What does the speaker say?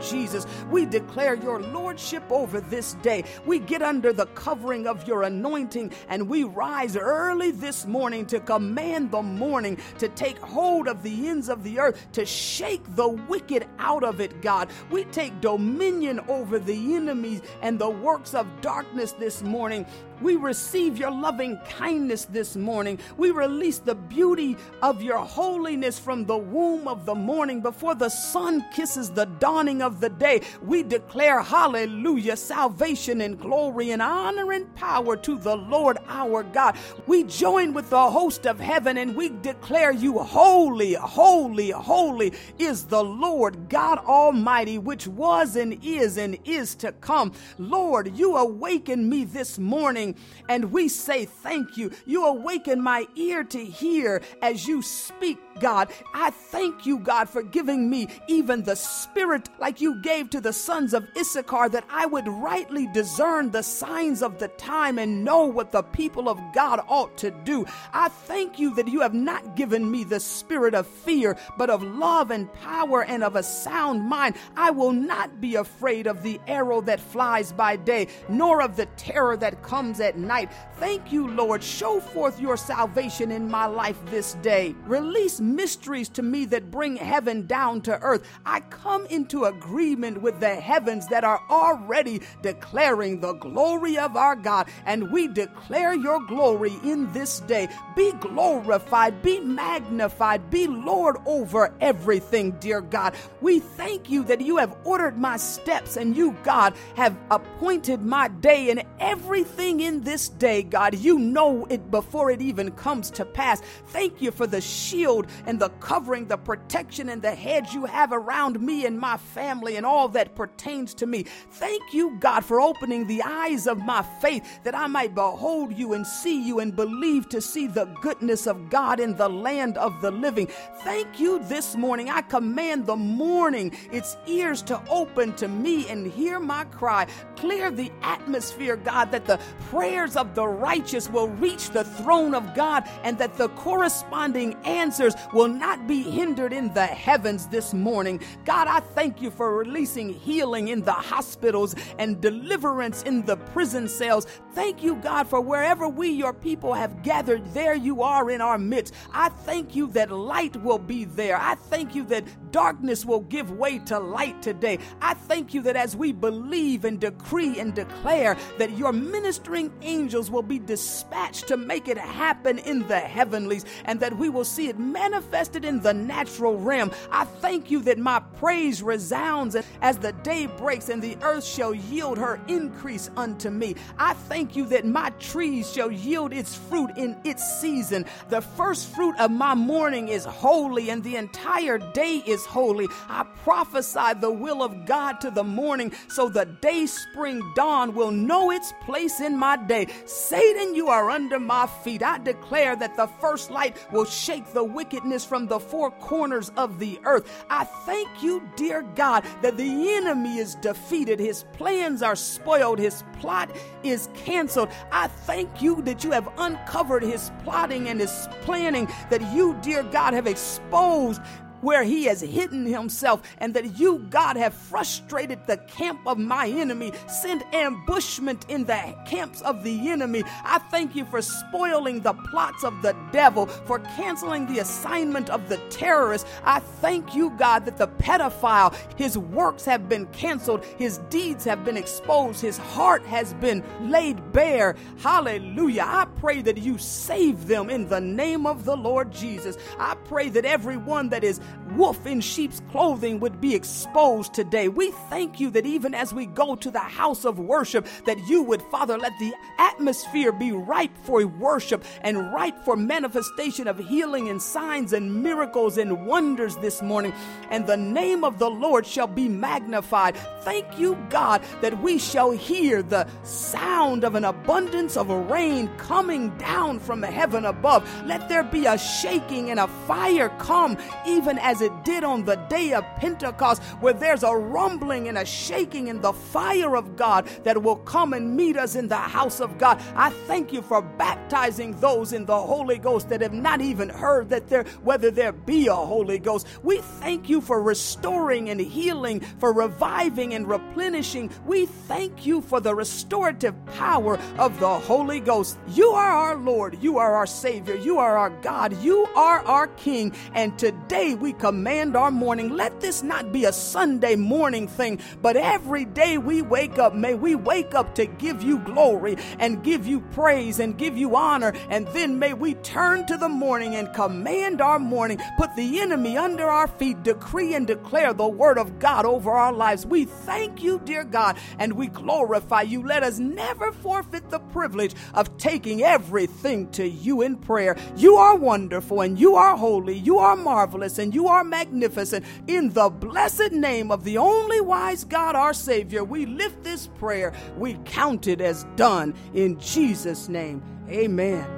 Jesus. We declare your lordship over this day. We get under the covering of your anointing and we rise early this morning to command the morning to take hold of the ends of the earth, to shake the wicked out of it, God. We take dominion over the enemies and the works of darkness this morning. We receive your loving kindness this morning. We release the beauty of your holiness from the womb of the morning before the sun kisses the dawning of the day. We declare hallelujah, salvation and glory and honor and power to the Lord our God. We join with the host of heaven and we declare you holy, holy, holy is the Lord God Almighty, which was and is and is to come. Lord, you awaken me this morning and we say thank you. You awaken my ear to hear as you speak God. I thank you, God, for giving me even the spirit like you gave to the sons of Issachar that I would rightly discern the signs of the time and know what the people of God ought to do. I thank you that you have not given me the spirit of fear, but of love and power and of a sound mind. I will not be afraid of the arrow that flies by day, nor of the terror that comes at night. Thank you, Lord. Show forth your salvation in my life this day. Release mysteries to me that bring heaven down to earth. I come into agreement with the heavens that are already declaring the glory of our God, and we declare your glory in this day. Be glorified, be magnified, be Lord over everything, dear God. We thank you that you have ordered my steps, and you, God, have appointed my day and everything in this day, God. You know it before it even comes to pass. Thank you for the shield and the covering, the protection, and the hedge you have around me and my family and all that pertains to me. Thank you, God, for opening the eyes of my faith that I might behold you and see you and believe to see the goodness of God in the land of the living. Thank you this morning. I command the morning its ears to open to me and hear my cry. Clear the atmosphere, God, that the prayers of the righteous will reach the throne of God and that the corresponding answers will not be hindered in the heavens this morning. God, I thank you for releasing healing in the hospitals and deliverance in the prison cells. Thank you, God, for wherever we, your people, have gathered, there you are in our midst. I thank you that light will be there. I thank you that darkness will give way to light today. I thank you that as we believe and decree and declare that your ministering angels will be dispatched to make it happen in the heavenlies and that we will see it manifested in the natural realm. I thank you that my praise resounds as the day breaks and the earth shall yield her increase unto me. I thank you that my trees shall yield its fruit in its season. The first fruit of my morning is holy and the entire day is holy. I prophesy the will of God to the morning so the day spring dawn will know its place in my day. Satan, you are under my feet. I declare that the first light will shake the wickedness from the four corners of the earth. I thank you, dear God, that the enemy is defeated, his plans are spoiled, his plot is canceled. I thank you that you have uncovered his plotting and his planning, that you, dear God, have exposed where he has hidden himself, and that you, God, have frustrated the camp of my enemy, sent ambushment in the camps of the enemy. I thank you for spoiling the plots of the devil, for canceling the assignment of the terrorist. I thank you, God, that the pedophile, his works have been canceled, his deeds have been exposed, his heart has been laid bare. Hallelujah. I pray that you save them in the name of the Lord Jesus. I pray that everyone that is wolf in sheep's clothing would be exposed today. We thank you that even as we go to the house of worship, that you would, Father, let the atmosphere be ripe for worship and ripe for manifestation of healing and signs and miracles and wonders this morning. And the name of the Lord shall be magnified. Thank you, God, that we shall hear the sound of an abundance of rain coming down from heaven above. Let there be a shaking and a fire come even as it did on the day of Pentecost, where there's a rumbling and a shaking in the fire of God that will come and meet us in the house of God. I thank you for baptizing those in the Holy Ghost that have not even heard that there whether there be a Holy Ghost. We thank you for restoring and healing, for reviving and replenishing. We thank you for the restorative power of the Holy Ghost. You are our Lord, you are our Savior, you are our God, you are our King, and today we command our morning. Let this not be a Sunday morning thing, but every day we wake up, may we wake up to give you glory and give you praise and give you honor. And then may we turn to the morning and command our morning, put the enemy under our feet, decree and declare the word of God over our lives. We thank you, dear God, and we glorify you. Let us never forfeit the privilege of taking everything to you in prayer. You are wonderful and you are holy. You are marvelous and you are magnificent. In the blessed name of the only wise God, our Savior, we lift this prayer. We count it as done in Jesus' name. Amen.